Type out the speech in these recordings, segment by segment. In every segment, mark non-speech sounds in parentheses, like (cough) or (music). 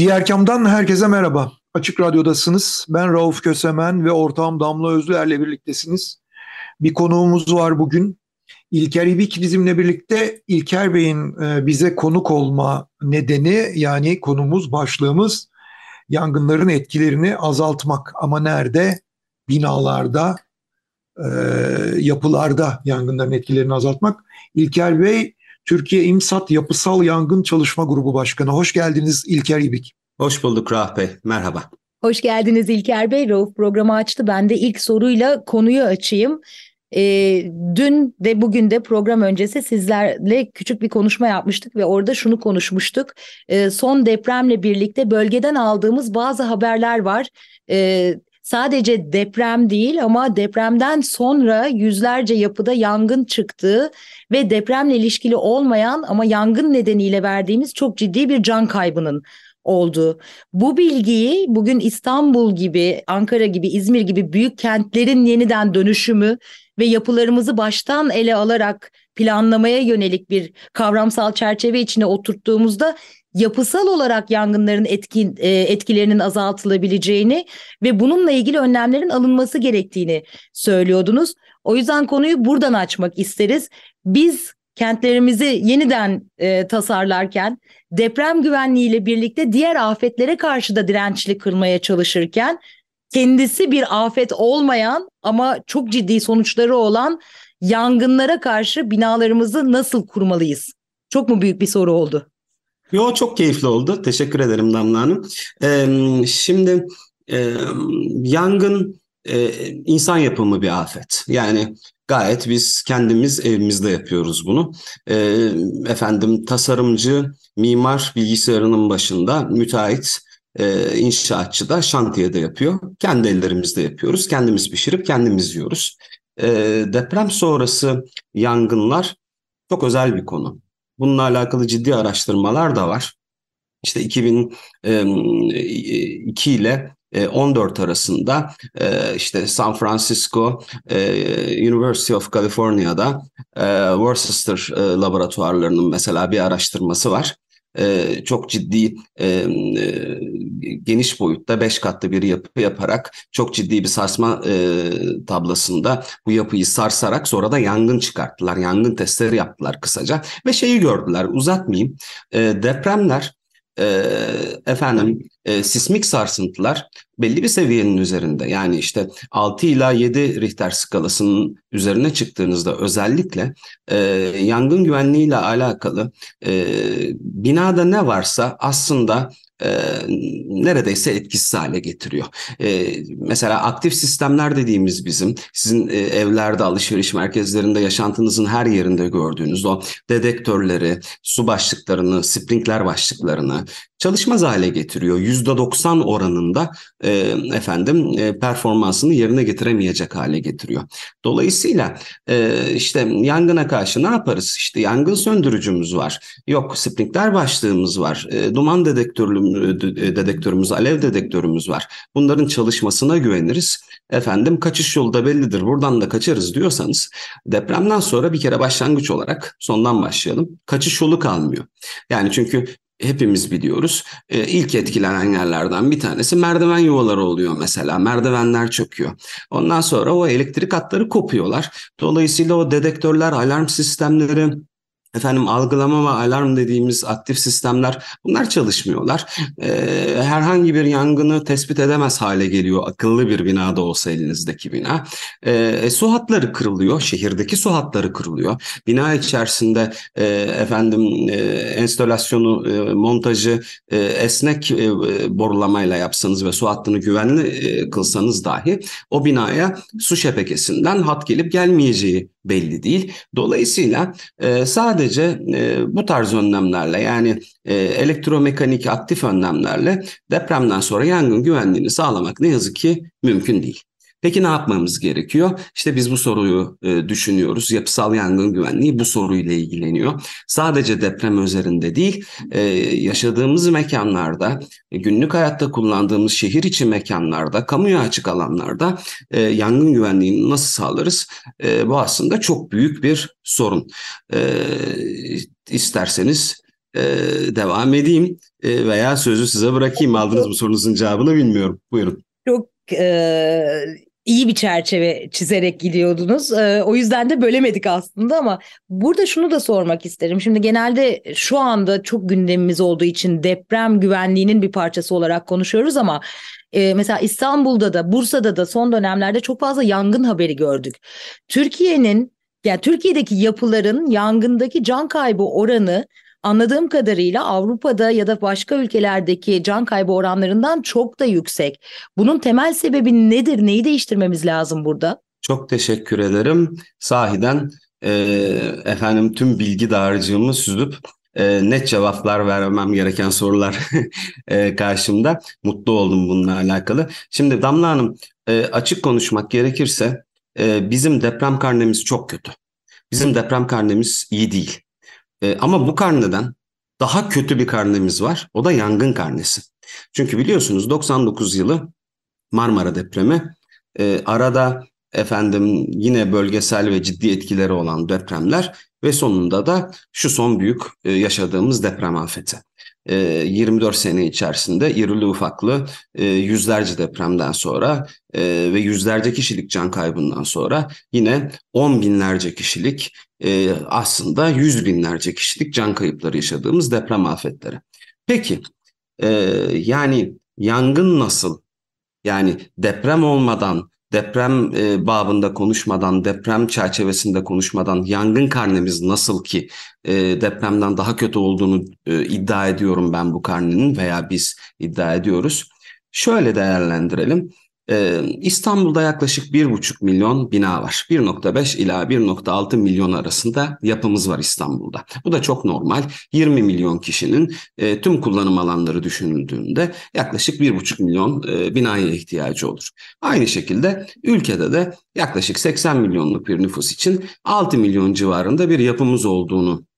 Diğer kamdan herkese merhaba. Açık Radyo'dasınız. Ben Rauf Kösemen ve ortağım Damla Özlüer'le birliktesiniz. Bir konuğumuz var bugün. İlker İbik bizimle birlikte. İlker Bey'in e, bize konuk olma nedeni yani konumuz, başlığımız yangınların etkilerini azaltmak. Ama nerede? Binalarda, e, yapılarda yangınların etkilerini azaltmak. İlker Bey Türkiye İmsat Yapısal Yangın Çalışma Grubu Başkanı. Hoş geldiniz İlker İbik. Hoş bulduk Rauf Bey. Merhaba. Hoş geldiniz İlker Bey. Rauf programı açtı. Ben de ilk soruyla konuyu açayım. E, dün de bugün de program öncesi sizlerle küçük bir konuşma yapmıştık ve orada şunu konuşmuştuk. E, son depremle birlikte bölgeden aldığımız bazı haberler var. E, sadece deprem değil ama depremden sonra yüzlerce yapıda yangın çıktığı ve depremle ilişkili olmayan ama yangın nedeniyle verdiğimiz çok ciddi bir can kaybının oldu. Bu bilgiyi bugün İstanbul gibi, Ankara gibi, İzmir gibi büyük kentlerin yeniden dönüşümü ve yapılarımızı baştan ele alarak planlamaya yönelik bir kavramsal çerçeve içine oturttuğumuzda yapısal olarak yangınların etkin, e, etkilerinin azaltılabileceğini ve bununla ilgili önlemlerin alınması gerektiğini söylüyordunuz. O yüzden konuyu buradan açmak isteriz. Biz kentlerimizi yeniden e, tasarlarken deprem güvenliğiyle birlikte diğer afetlere karşı da dirençli kılmaya çalışırken kendisi bir afet olmayan ama çok ciddi sonuçları olan yangınlara karşı binalarımızı nasıl kurmalıyız? Çok mu büyük bir soru oldu? Yo çok keyifli oldu. Teşekkür ederim Damla Hanım. Ee, şimdi e, yangın e, insan yapımı bir afet. Yani gayet biz kendimiz evimizde yapıyoruz bunu. E, efendim tasarımcı, mimar bilgisayarının başında, müteahhit, e, inşaatçı da şantiyede yapıyor. Kendi ellerimizde yapıyoruz. Kendimiz pişirip kendimiz yiyoruz. E, deprem sonrası yangınlar çok özel bir konu. Bununla alakalı ciddi araştırmalar da var. İşte 2002 ile 14 arasında işte San Francisco University of California'da Worcester laboratuvarlarının mesela bir araştırması var. Çok ciddi geniş boyutta beş katlı bir yapı yaparak çok ciddi bir sarsma tablasında bu yapıyı sarsarak sonra da yangın çıkarttılar. Yangın testleri yaptılar kısaca ve şeyi gördüler uzatmayayım depremler efendim e, sismik sarsıntılar belli bir seviyenin üzerinde. Yani işte 6 ila 7 Richter skalasının üzerine çıktığınızda özellikle e, yangın güvenliği ile alakalı e, binada ne varsa aslında e, neredeyse etkisiz hale getiriyor. E, mesela aktif sistemler dediğimiz bizim sizin e, evlerde, alışveriş merkezlerinde, yaşantınızın her yerinde gördüğünüz o dedektörleri, su başlıklarını, sprinkler başlıklarını çalışmaz hale getiriyor. %90 oranında e, efendim e, performansını yerine getiremeyecek hale getiriyor. Dolayısıyla e, işte yangına karşı ne yaparız? İşte yangın söndürücümüz var. Yok sprinkler başlığımız var. E, duman dedektörlü dedektörümüz, alev dedektörümüz var. Bunların çalışmasına güveniriz. Efendim kaçış yolu da bellidir. Buradan da kaçarız diyorsanız depremden sonra bir kere başlangıç olarak sondan başlayalım. Kaçış yolu kalmıyor. Yani çünkü hepimiz biliyoruz. Ee, ilk etkilenen yerlerden bir tanesi merdiven yuvaları oluyor mesela. Merdivenler çöküyor. Ondan sonra o elektrik hatları kopuyorlar. Dolayısıyla o dedektörler, alarm sistemleri, efendim algılama ve alarm dediğimiz aktif sistemler bunlar çalışmıyorlar. Ee, herhangi bir yangını tespit edemez hale geliyor akıllı bir binada olsa elinizdeki bina. Ee, su hatları kırılıyor, şehirdeki su hatları kırılıyor. Bina içerisinde e, efendim e, enstalasyonu, e, montajı e, esnek e, borulamayla yapsanız ve su hattını güvenli e, kılsanız dahi o binaya su şebekesinden hat gelip gelmeyeceği belli değil. Dolayısıyla e, sadece e, bu tarz önlemlerle yani e, elektromekanik aktif önlemlerle depremden sonra yangın güvenliğini sağlamak ne yazık ki mümkün değil. Peki ne yapmamız gerekiyor? İşte biz bu soruyu e, düşünüyoruz. Yapısal yangın güvenliği bu soruyla ilgileniyor. Sadece deprem üzerinde değil, e, yaşadığımız mekanlarda, e, günlük hayatta kullandığımız şehir içi mekanlarda, kamuya açık alanlarda e, yangın güvenliğini nasıl sağlarız? E, bu aslında çok büyük bir sorun. E, isterseniz e, devam edeyim e, veya sözü size bırakayım. Aldınız bu sorunuzun cevabını bilmiyorum. Buyurun. Çok e, iyi bir çerçeve çizerek gidiyordunuz. Ee, o yüzden de bölemedik aslında ama burada şunu da sormak isterim. Şimdi genelde şu anda çok gündemimiz olduğu için deprem güvenliğinin bir parçası olarak konuşuyoruz ama e, mesela İstanbul'da da Bursa'da da son dönemlerde çok fazla yangın haberi gördük. Türkiye'nin yani Türkiye'deki yapıların yangındaki can kaybı oranı anladığım kadarıyla Avrupa'da ya da başka ülkelerdeki can kaybı oranlarından çok da yüksek. Bunun temel sebebi nedir? Neyi değiştirmemiz lazım burada? Çok teşekkür ederim. Sahiden e, efendim tüm bilgi dağarcığımı süzüp e, net cevaplar vermem gereken sorular (laughs) e, karşımda. Mutlu oldum bununla alakalı. Şimdi Damla Hanım e, açık konuşmak gerekirse e, bizim deprem karnemiz çok kötü. Bizim deprem karnemiz iyi değil. E, ama bu karneden daha kötü bir karnemiz var. O da yangın karnesi. Çünkü biliyorsunuz 99 yılı Marmara depremi e, arada efendim yine bölgesel ve ciddi etkileri olan depremler ve sonunda da şu son büyük e, yaşadığımız deprem afeti. 24 ee, sene içerisinde irili ufaklı e, yüzlerce depremden sonra e, ve yüzlerce kişilik can kaybından sonra yine on binlerce kişilik e, aslında yüz binlerce kişilik can kayıpları yaşadığımız deprem afetleri. Peki yani yangın nasıl? Yani deprem olmadan deprem e, babında konuşmadan, deprem çerçevesinde konuşmadan yangın karnemiz nasıl ki e, depremden daha kötü olduğunu e, iddia ediyorum ben bu karnenin veya biz iddia ediyoruz. Şöyle değerlendirelim. Ee, İstanbul'da yaklaşık 1,5 milyon bina var. 1,5 ila 1,6 milyon arasında yapımız var İstanbul'da. Bu da çok normal. 20 milyon kişinin e, tüm kullanım alanları düşünüldüğünde yaklaşık 1,5 milyon e, binaya ihtiyacı olur. Aynı şekilde ülkede de yaklaşık 80 milyonluk bir nüfus için 6 milyon civarında bir yapımız olduğunu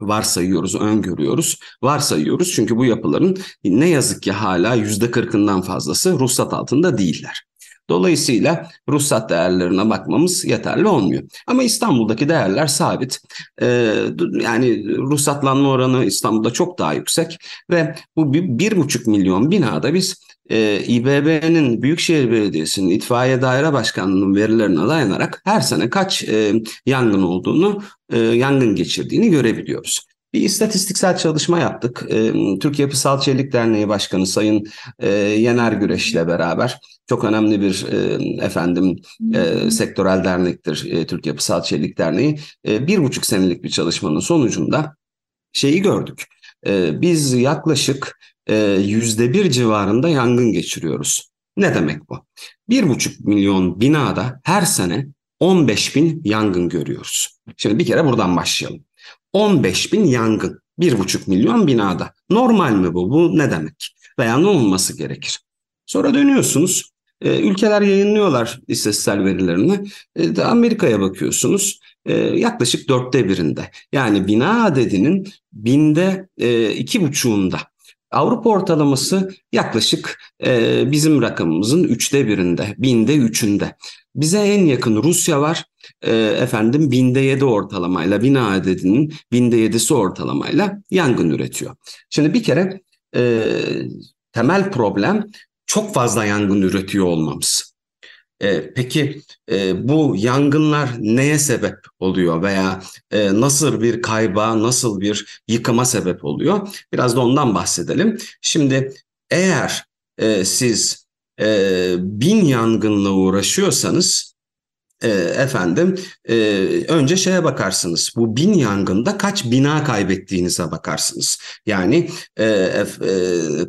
varsayıyoruz, öngörüyoruz, varsayıyoruz. Çünkü bu yapıların ne yazık ki hala yüzde kırkından fazlası ruhsat altında değiller. Dolayısıyla ruhsat değerlerine bakmamız yeterli olmuyor. Ama İstanbul'daki değerler sabit. Ee, yani ruhsatlanma oranı İstanbul'da çok daha yüksek ve bu bir, bir buçuk milyon binada biz e, İBB'nin Büyükşehir Belediyesi'nin itfaiye daire başkanlığının verilerine dayanarak her sene kaç e, yangın olduğunu, e, yangın geçirdiğini görebiliyoruz. Bir istatistiksel çalışma yaptık. E, Türkiye Yapısal Çelik Derneği Başkanı Sayın e, Yener Güreş ile beraber çok önemli bir e, efendim e, sektörel dernektir e, Türkiye Yapısal Çelik Derneği. E, bir buçuk senelik bir çalışmanın sonucunda şeyi gördük. E, biz yaklaşık yüzde bir civarında yangın geçiriyoruz. Ne demek bu? Bir buçuk milyon binada her sene 15 bin yangın görüyoruz. Şimdi bir kere buradan başlayalım. 15 bin yangın. Bir buçuk milyon binada. Normal mi bu? Bu ne demek? Veya ne olması gerekir? Sonra dönüyorsunuz. E, ülkeler yayınlıyorlar istatistiksel verilerini. E, Amerika'ya bakıyorsunuz. E, yaklaşık dörtte birinde. Yani bina adedinin binde iki buçuğunda. Avrupa ortalaması yaklaşık e, bizim rakamımızın üçte birinde, binde üçünde. Bize en yakın Rusya var. E, efendim binde yedi ortalamayla, bina adedinin binde yedisi ortalamayla yangın üretiyor. Şimdi bir kere e, temel problem çok fazla yangın üretiyor olmamız. E, peki e, bu yangınlar neye sebep oluyor veya e, nasıl bir kayba, nasıl bir yıkıma sebep oluyor? Biraz da ondan bahsedelim. Şimdi eğer e, siz e, bin yangınla uğraşıyorsanız e, efendim e, önce şeye bakarsınız. Bu bin yangında kaç bina kaybettiğinize bakarsınız. Yani e, e,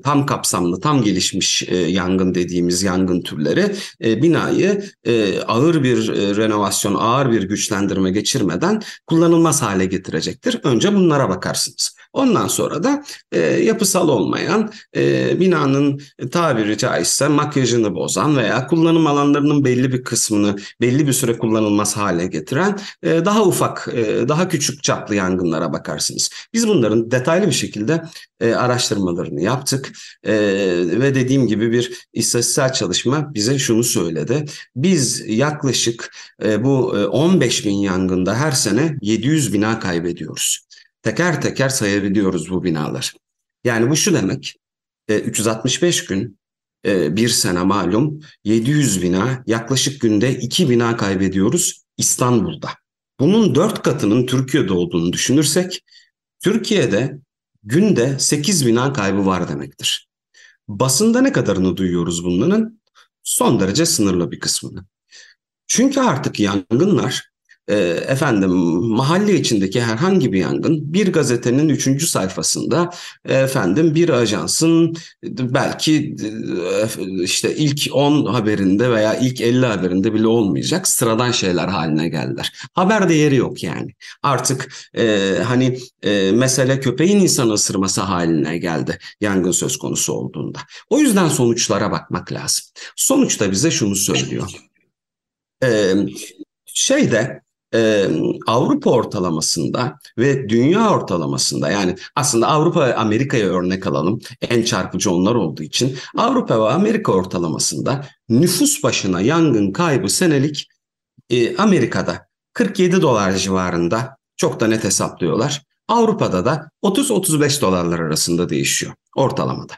tam kapsamlı, tam gelişmiş e, yangın dediğimiz yangın türleri e, binayı e, ağır bir e, renovasyon, ağır bir güçlendirme geçirmeden kullanılmaz hale getirecektir. Önce bunlara bakarsınız. Ondan sonra da e, yapısal olmayan e, binanın tabiri caizse makyajını bozan veya kullanım alanlarının belli bir kısmını belli bir süre kullanılmaz hale getiren e, daha ufak, e, daha küçük çaplı yangınlara bakarsınız. Biz bunların detaylı bir şekilde e, araştırmalarını yaptık ve dediğim gibi bir istatistiksel çalışma bize şunu söyledi. Biz yaklaşık bu e, 15 bin yangında her sene 700 bina kaybediyoruz teker teker sayabiliyoruz bu binalar. Yani bu şu demek, 365 e, gün e, bir sene malum 700 bina yaklaşık günde 2 bina kaybediyoruz İstanbul'da. Bunun 4 katının Türkiye'de olduğunu düşünürsek Türkiye'de günde 8 bina kaybı var demektir. Basında ne kadarını duyuyoruz bunların? Son derece sınırlı bir kısmını. Çünkü artık yangınlar e, efendim mahalle içindeki herhangi bir yangın bir gazetenin üçüncü sayfasında efendim bir ajansın belki e, işte ilk 10 haberinde veya ilk 50 haberinde bile olmayacak sıradan şeyler haline geldiler. Haber değeri yok yani. Artık e, hani e, mesele köpeğin insan ısırması haline geldi yangın söz konusu olduğunda. O yüzden sonuçlara bakmak lazım. Sonuçta bize şunu söylüyor. Ee, şeyde e, Avrupa ortalamasında ve dünya ortalamasında yani aslında Avrupa ve Amerika'ya örnek alalım en çarpıcı onlar olduğu için Avrupa ve Amerika ortalamasında nüfus başına yangın kaybı senelik e, Amerika'da 47 dolar civarında çok da net hesaplıyorlar. Avrupa'da da 30-35 dolarlar arasında değişiyor ortalamada.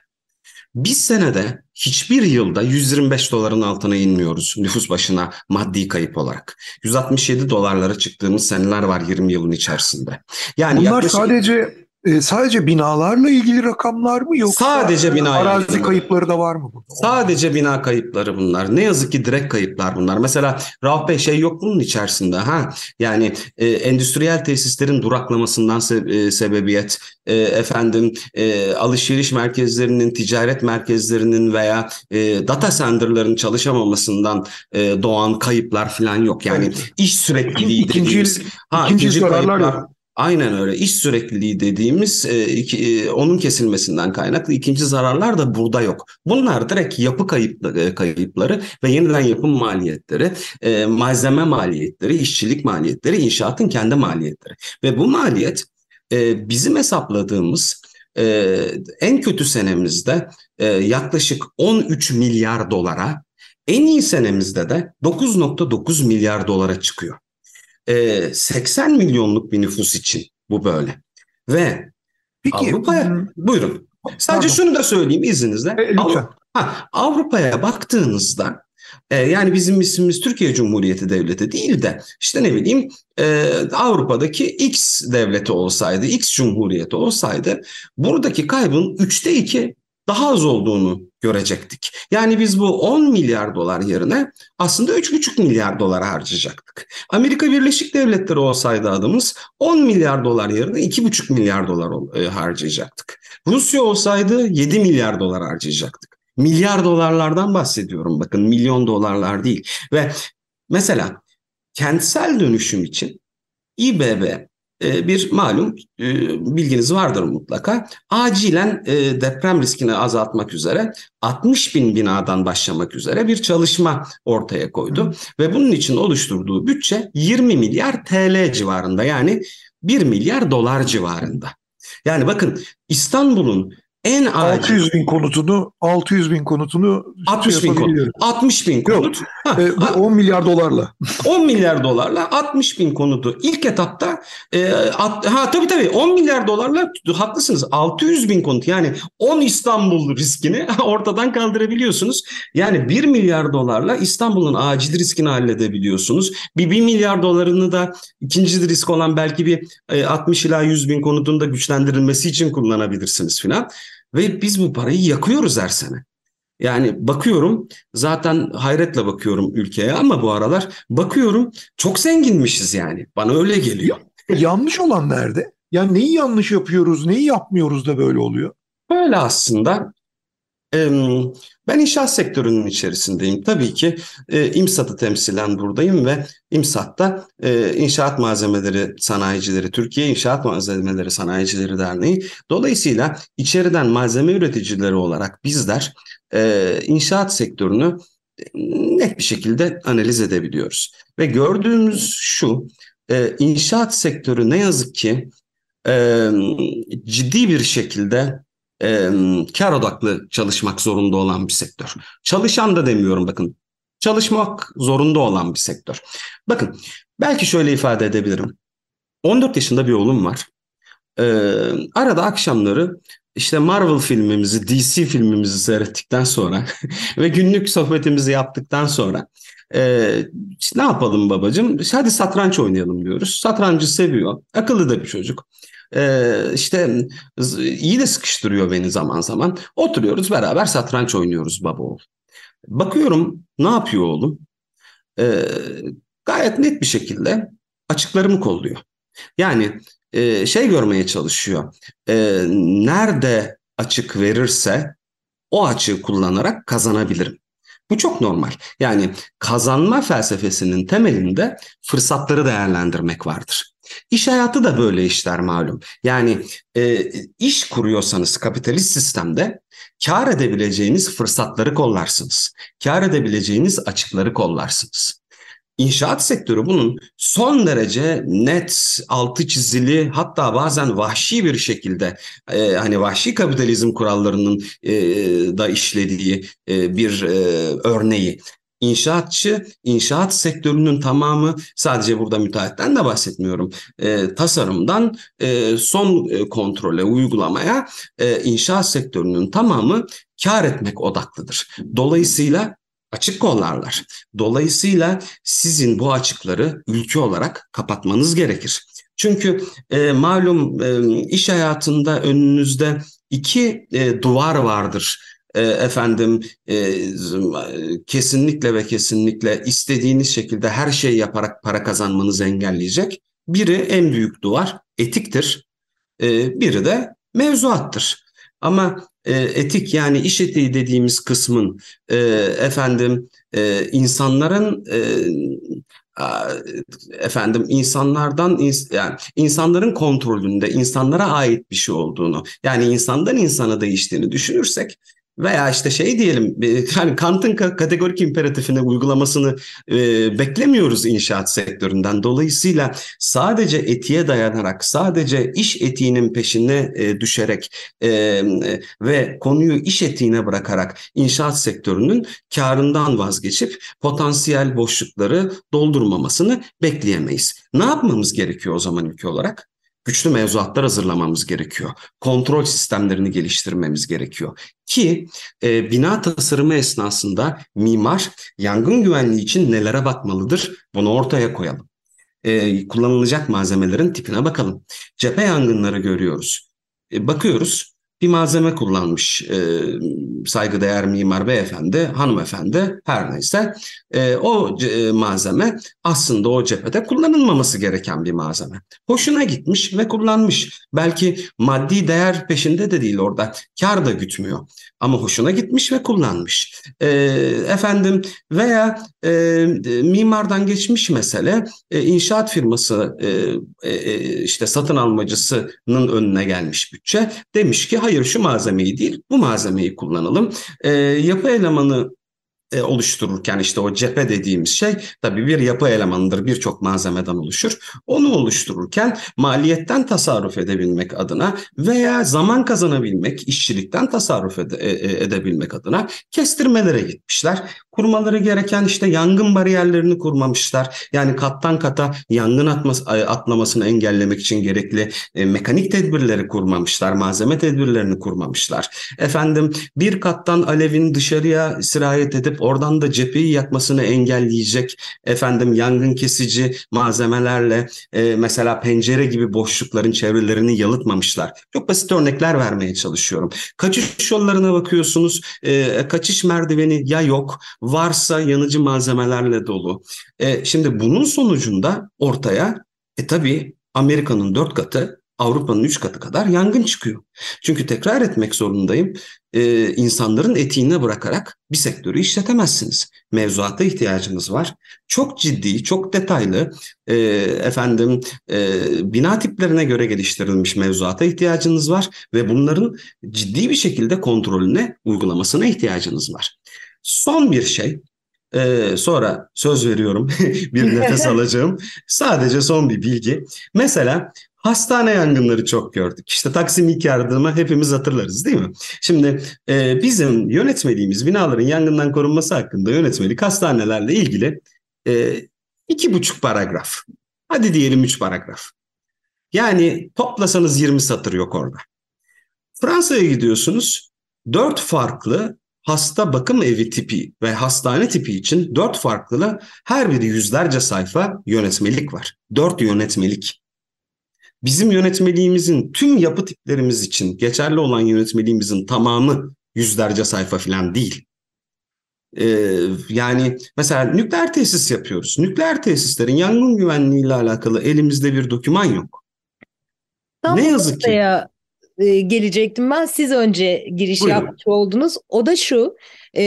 Biz senede hiçbir yılda 125 doların altına inmiyoruz nüfus başına maddi kayıp olarak. 167 dolarlara çıktığımız seneler var 20 yılın içerisinde. Yani Bunlar yaklaşık... sadece e, sadece binalarla ilgili rakamlar mı yoksa sadece bina arazi ilgili. kayıpları da var mı? Burada? Sadece bina kayıpları bunlar. Ne yazık ki direkt kayıplar bunlar. Mesela Rauf Bey şey yok bunun içerisinde ha. Yani e, endüstriyel tesislerin duraklamasından se- e, sebebiyet e, efendim e, alışveriş merkezlerinin, ticaret merkezlerinin veya e, data center'ların çalışamamasından e, doğan kayıplar falan yok. Yani evet. iş sürekliliği ikinci, dediğimiz, ha, ikinci, ikinci kayıplar, yok. Aynen öyle. İş sürekliliği dediğimiz e, iki, e, onun kesilmesinden kaynaklı ikinci zararlar da burada yok. Bunlar direkt yapı kayıp, e, kayıpları ve yeniden yapım maliyetleri, e, malzeme maliyetleri, işçilik maliyetleri, inşaatın kendi maliyetleri. Ve bu maliyet e, bizim hesapladığımız e, en kötü senemizde e, yaklaşık 13 milyar dolara, en iyi senemizde de 9.9 milyar dolara çıkıyor e, 80 milyonluk bir nüfus için bu böyle. Ve Peki, Avrupa'ya buyurun. Sadece pardon. şunu da söyleyeyim izninizle. E, lütfen. Avrupa'ya baktığınızda e, yani bizim ismimiz Türkiye Cumhuriyeti Devleti değil de işte ne bileyim e, Avrupa'daki X devleti olsaydı, X Cumhuriyeti olsaydı buradaki kaybın üçte iki daha az olduğunu görecektik. Yani biz bu 10 milyar dolar yerine aslında 3,5 milyar dolar harcayacaktık. Amerika Birleşik Devletleri olsaydı adımız 10 milyar dolar yerine 2,5 milyar dolar e, harcayacaktık. Rusya olsaydı 7 milyar dolar harcayacaktık. Milyar dolarlardan bahsediyorum bakın milyon dolarlar değil. Ve mesela kentsel dönüşüm için İBB bir malum e, bilginiz vardır mutlaka. Acilen e, deprem riskini azaltmak üzere 60 bin binadan başlamak üzere bir çalışma ortaya koydu. Hı. Ve bunun için oluşturduğu bütçe 20 milyar TL civarında yani 1 milyar dolar civarında. Yani bakın İstanbul'un en acil. 600 bin konutunu 600 bin konutunu 60 bin konut. 60 bin konut. Yok, ha, e, 10 milyar dolarla. 10 milyar dolarla 60 bin konutu. İlk etapta e, at, ha tabii tabii. 10 milyar dolarla haklısınız. 600 bin konut. Yani 10 İstanbul riskini (laughs) ortadan kaldırabiliyorsunuz. Yani 1 milyar dolarla İstanbul'un acil riskini halledebiliyorsunuz. Bir 1 milyar dolarını da ikinci risk olan belki bir e, 60 ila 100 bin konutun da güçlendirilmesi için kullanabilirsiniz filan. Ve biz bu parayı yakıyoruz her sene. Yani bakıyorum zaten hayretle bakıyorum ülkeye ama bu aralar bakıyorum çok zenginmişiz yani. Bana öyle geliyor. Yanlış olan nerede? Yani neyi yanlış yapıyoruz, neyi yapmıyoruz da böyle oluyor? Öyle aslında. Ben inşaat sektörünün içerisindeyim. Tabii ki e, İMSAT'ı temsilen buradayım ve İMSAT'ta e, İnşaat Malzemeleri Sanayicileri, Türkiye İnşaat Malzemeleri Sanayicileri Derneği. Dolayısıyla içeriden malzeme üreticileri olarak bizler e, inşaat sektörünü net bir şekilde analiz edebiliyoruz. Ve gördüğümüz şu, inşaat sektörü ne yazık ki ciddi bir şekilde e, kar odaklı çalışmak zorunda olan bir sektör. Çalışan da demiyorum bakın. Çalışmak zorunda olan bir sektör. Bakın belki şöyle ifade edebilirim. 14 yaşında bir oğlum var. Ee, arada akşamları işte Marvel filmimizi, DC filmimizi seyrettikten sonra (laughs) ve günlük sohbetimizi yaptıktan sonra e, işte ne yapalım babacığım? Hadi satranç oynayalım diyoruz. Satrancı seviyor. Akıllı da bir çocuk. Ee, işte iyi de sıkıştırıyor beni zaman zaman. Oturuyoruz beraber satranç oynuyoruz baba oğul. Bakıyorum ne yapıyor oğlum? Ee, gayet net bir şekilde açıklarımı kolluyor. Yani e, şey görmeye çalışıyor. E, nerede açık verirse o açığı kullanarak kazanabilirim. Bu çok normal. Yani kazanma felsefesinin temelinde fırsatları değerlendirmek vardır. İş hayatı da böyle işler malum. Yani e, iş kuruyorsanız kapitalist sistemde kar edebileceğiniz fırsatları kollarsınız. Kar edebileceğiniz açıkları kollarsınız. İnşaat sektörü bunun son derece net, altı çizili hatta bazen vahşi bir şekilde e, hani vahşi kapitalizm kurallarının e, da işlediği e, bir e, örneği. İnşaatçı, inşaat sektörünün tamamı sadece burada müteahhitten de bahsetmiyorum. E, tasarımdan e, son e, kontrole, uygulamaya e, inşaat sektörünün tamamı kar etmek odaklıdır. Dolayısıyla açık kollarlar. Dolayısıyla sizin bu açıkları ülke olarak kapatmanız gerekir. Çünkü e, malum e, iş hayatında önünüzde iki e, duvar vardır e, efendim e, kesinlikle ve kesinlikle istediğiniz şekilde her şeyi yaparak para kazanmanızı engelleyecek. Biri en büyük duvar etiktir. E, biri de mevzuattır. Ama e, etik yani iş etiği dediğimiz kısmın e, efendim e, insanların e, efendim insanlardan yani insanların kontrolünde insanlara ait bir şey olduğunu yani insandan insana değiştiğini düşünürsek veya işte şey diyelim yani (laughs) Kant'ın kategorik imperatifine uygulamasını e, beklemiyoruz inşaat sektöründen. Dolayısıyla sadece etiğe dayanarak, sadece iş etiğinin peşine e, düşerek e, ve konuyu iş etiğine bırakarak inşaat sektörünün karından vazgeçip potansiyel boşlukları doldurmamasını bekleyemeyiz. Ne yapmamız gerekiyor o zaman ülke olarak? Güçlü mevzuatlar hazırlamamız gerekiyor. Kontrol sistemlerini geliştirmemiz gerekiyor. Ki e, bina tasarımı esnasında mimar yangın güvenliği için nelere bakmalıdır bunu ortaya koyalım. E, kullanılacak malzemelerin tipine bakalım. Cephe yangınları görüyoruz. E, bakıyoruz bir malzeme kullanmış e, saygıdeğer mimar beyefendi, hanımefendi her neyse. E, o e, malzeme aslında o cephede kullanılmaması gereken bir malzeme. Hoşuna gitmiş ve kullanmış. Belki maddi değer peşinde de değil orada. Kar da gütmüyor. Ama hoşuna gitmiş ve kullanmış. E, efendim veya e, mimardan geçmiş mesele e, inşaat firması e, e, işte satın almacısının önüne gelmiş bütçe. Demiş ki hayır hayır şu malzemeyi değil bu malzemeyi kullanalım. E, yapı elemanı e, oluştururken işte o cephe dediğimiz şey tabii bir yapı elemanıdır birçok malzemeden oluşur. Onu oluştururken maliyetten tasarruf edebilmek adına veya zaman kazanabilmek, işçilikten tasarruf ede, e, e edebilmek adına kestirmelere gitmişler. Kurmaları gereken işte yangın bariyerlerini kurmamışlar. Yani kattan kata yangın atması, atlamasını engellemek için gerekli e, mekanik tedbirleri kurmamışlar. Malzeme tedbirlerini kurmamışlar. Efendim bir kattan alevin dışarıya sirayet edip oradan da cepheyi yakmasını engelleyecek efendim yangın kesici malzemelerle e, mesela pencere gibi boşlukların çevrelerini yalıtmamışlar. Çok basit örnekler vermeye çalışıyorum. Kaçış yollarına bakıyorsunuz e, kaçış merdiveni ya yok varsa yanıcı malzemelerle dolu. E, şimdi bunun sonucunda ortaya e tabii Amerika'nın dört katı Avrupa'nın üç katı kadar yangın çıkıyor. Çünkü tekrar etmek zorundayım. Ee, insanların etiğine bırakarak bir sektörü işletemezsiniz. Mevzuata ihtiyacınız var. Çok ciddi, çok detaylı e, efendim e, bina tiplerine göre geliştirilmiş mevzuata ihtiyacınız var ve bunların ciddi bir şekilde kontrolüne, uygulamasına ihtiyacınız var. Son bir şey, ee, sonra söz veriyorum (laughs) bir nefes alacağım. Sadece son bir bilgi. Mesela Hastane yangınları çok gördük. İşte Taksim ilk yardımı hepimiz hatırlarız değil mi? Şimdi e, bizim yönetmeliğimiz binaların yangından korunması hakkında yönetmelik hastanelerle ilgili e, iki buçuk paragraf. Hadi diyelim üç paragraf. Yani toplasanız 20 satır yok orada. Fransa'ya gidiyorsunuz. Dört farklı hasta bakım evi tipi ve hastane tipi için dört farklı her biri yüzlerce sayfa yönetmelik var. Dört yönetmelik bizim yönetmeliğimizin tüm yapı tiplerimiz için geçerli olan yönetmeliğimizin tamamı yüzlerce sayfa falan değil. Ee, yani mesela nükleer tesis yapıyoruz. Nükleer tesislerin yangın güvenliği ile alakalı elimizde bir doküman yok. Tam ne yazık ki. E, gelecektim ben. Siz önce giriş Buyurun. yapmış oldunuz. O da şu. E,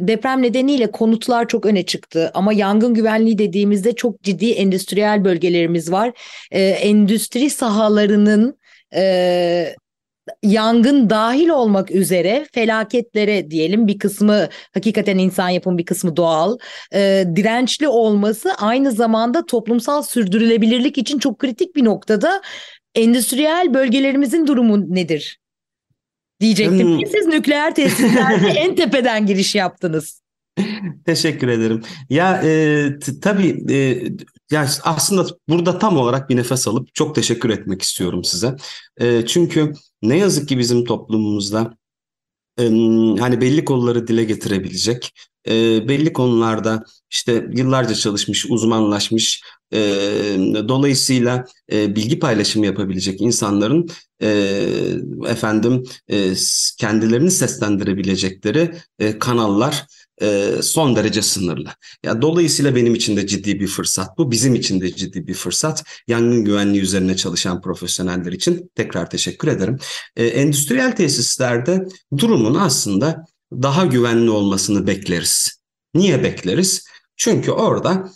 deprem nedeniyle konutlar çok öne çıktı ama yangın güvenliği dediğimizde çok ciddi endüstriyel bölgelerimiz var. E, endüstri sahalarının e, yangın dahil olmak üzere felaketlere diyelim bir kısmı hakikaten insan yapımı bir kısmı doğal e, dirençli olması aynı zamanda toplumsal sürdürülebilirlik için çok kritik bir noktada endüstriyel bölgelerimizin durumu nedir? Diyecektim hmm. siz nükleer tesislerde (laughs) en tepeden giriş yaptınız. Teşekkür ederim. Ya e, tabii e, ya aslında burada tam olarak bir nefes alıp çok teşekkür etmek istiyorum size. E, çünkü ne yazık ki bizim toplumumuzda hani belli konuları dile getirebilecek, e, belli konularda işte yıllarca çalışmış, uzmanlaşmış, e, dolayısıyla e, bilgi paylaşımı yapabilecek insanların efendim kendilerini seslendirebilecekleri kanallar e, son derece sınırlı. Ya dolayısıyla benim için de ciddi bir fırsat bu, bizim için de ciddi bir fırsat. Yangın güvenliği üzerine çalışan profesyoneller için tekrar teşekkür ederim. E, endüstriyel tesislerde durumun aslında daha güvenli olmasını bekleriz. Niye bekleriz? Çünkü orada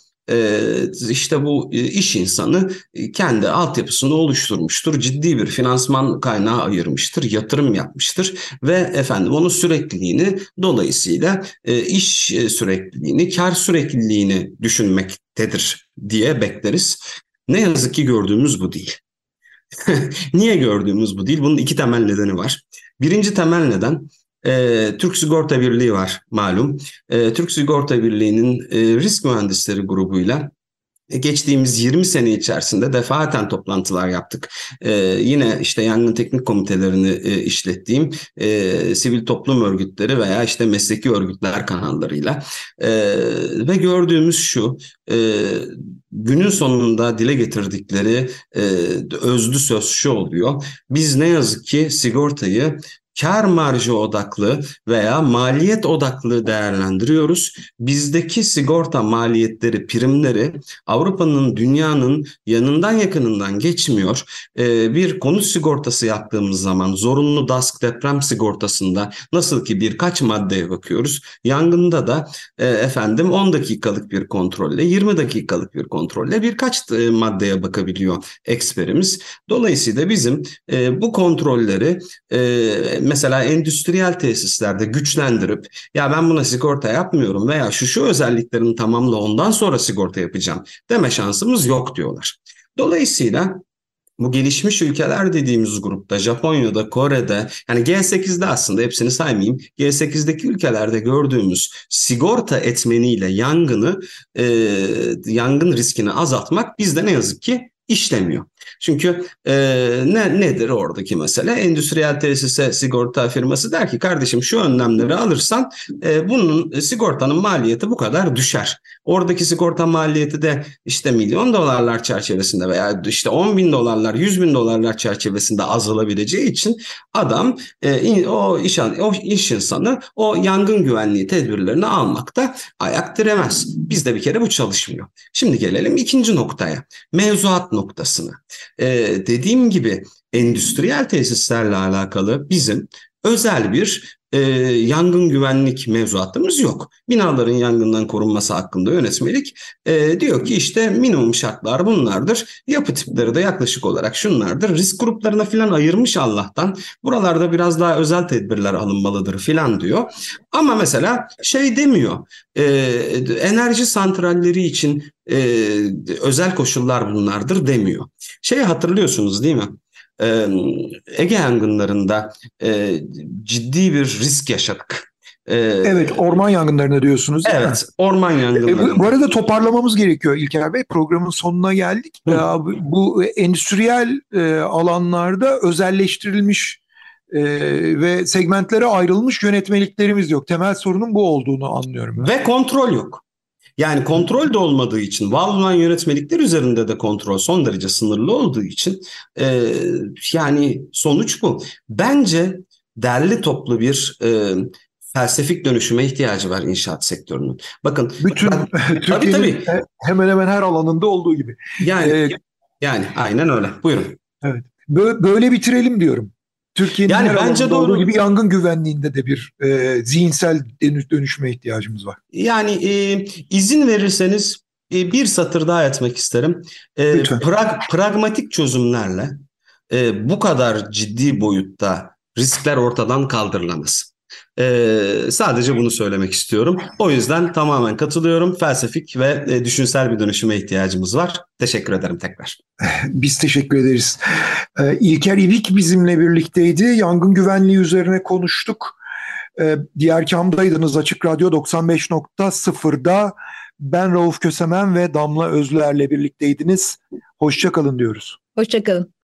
işte bu iş insanı kendi altyapısını oluşturmuştur. Ciddi bir finansman kaynağı ayırmıştır, yatırım yapmıştır ve efendim onun sürekliliğini dolayısıyla iş sürekliliğini, kar sürekliliğini düşünmektedir diye bekleriz. Ne yazık ki gördüğümüz bu değil. (laughs) Niye gördüğümüz bu değil? Bunun iki temel nedeni var. Birinci temel neden e, Türk Sigorta Birliği var malum. E, Türk Sigorta Birliği'nin e, risk mühendisleri grubuyla e, geçtiğimiz 20 sene içerisinde defaten toplantılar yaptık. Ee, yine işte yangın teknik komitelerini e, işlettiğim e, sivil toplum örgütleri veya işte mesleki örgütler kanallarıyla e, ve gördüğümüz şu e, günün sonunda dile getirdikleri e, özlü söz şu oluyor. Biz ne yazık ki sigortayı kar marjı odaklı veya maliyet odaklı değerlendiriyoruz. Bizdeki sigorta maliyetleri, primleri Avrupa'nın, dünyanın yanından yakınından geçmiyor. Ee, bir konut sigortası yaptığımız zaman zorunlu DASK deprem sigortasında nasıl ki birkaç maddeye bakıyoruz. Yangında da e, efendim 10 dakikalık bir kontrolle, 20 dakikalık bir kontrolle birkaç e, maddeye bakabiliyor eksperimiz. Dolayısıyla bizim e, bu kontrolleri e, mesela endüstriyel tesislerde güçlendirip ya ben buna sigorta yapmıyorum veya şu şu özelliklerini tamamla ondan sonra sigorta yapacağım deme şansımız yok diyorlar. Dolayısıyla bu gelişmiş ülkeler dediğimiz grupta Japonya'da, Kore'de yani G8'de aslında hepsini saymayayım. G8'deki ülkelerde gördüğümüz sigorta etmeniyle yangını, e, yangın riskini azaltmak bizde ne yazık ki işlemiyor. Çünkü e, ne nedir oradaki mesele? Endüstriyel tesise sigorta firması der ki kardeşim şu önlemleri alırsan e, bunun e, sigortanın maliyeti bu kadar düşer. Oradaki sigorta maliyeti de işte milyon dolarlar çerçevesinde veya işte 10 bin dolarlar, 100 bin dolarlar çerçevesinde azalabileceği için adam e, o iş o iş insanı o yangın güvenliği tedbirlerini almakta ayak diremez. Bizde bir kere bu çalışmıyor. Şimdi gelelim ikinci noktaya. Mevzuat noktasına. Ee, dediğim gibi endüstriyel tesislerle alakalı bizim özel bir e, yangın güvenlik mevzuatımız yok. Binaların yangından korunması hakkında yönetmelik e, diyor ki işte minimum şartlar bunlardır. Yapı tipleri de yaklaşık olarak şunlardır. Risk gruplarına filan ayırmış Allah'tan. Buralarda biraz daha özel tedbirler alınmalıdır filan diyor. Ama mesela şey demiyor. E, enerji santralleri için e, özel koşullar bunlardır demiyor. Şey hatırlıyorsunuz değil mi? Ege yangınlarında ciddi bir risk yaşadık. Evet orman yangınlarına diyorsunuz Evet orman yangınları. Bu arada toparlamamız gerekiyor İlker Bey. Programın sonuna geldik. Hı. Bu endüstriyel alanlarda özelleştirilmiş ve segmentlere ayrılmış yönetmeliklerimiz yok. Temel sorunun bu olduğunu anlıyorum. Ve kontrol yok. Yani kontrol de olmadığı için, var yönetmelikler üzerinde de kontrol son derece sınırlı olduğu için e, yani sonuç bu. Bence derli toplu bir e, felsefik dönüşüme ihtiyacı var inşaat sektörünün. Bakın bütün ben, (laughs) tabii, tabii. hemen hemen her alanında olduğu gibi. Yani ee, yani aynen öyle. Buyurun. Evet. Böyle bitirelim diyorum. Türkiye'nin yani her bence doğru. olduğu gibi yangın güvenliğinde de bir e, zihinsel dönüşüme ihtiyacımız var. Yani e, izin verirseniz e, bir satır daha etmek isterim. E, prag, pragmatik çözümlerle e, bu kadar ciddi boyutta riskler ortadan kaldırılamaz. Ee, sadece bunu söylemek istiyorum. O yüzden tamamen katılıyorum. Felsefik ve e, düşünsel bir dönüşüme ihtiyacımız var. Teşekkür ederim tekrar. (laughs) Biz teşekkür ederiz. Ee, İlker İvik bizimle birlikteydi. Yangın güvenliği üzerine konuştuk. Ee, diğer kamdaydınız Açık Radyo 95.0'da. Ben Rauf Kösemen ve Damla Özler'le birlikteydiniz. Hoşçakalın diyoruz. Hoşçakalın.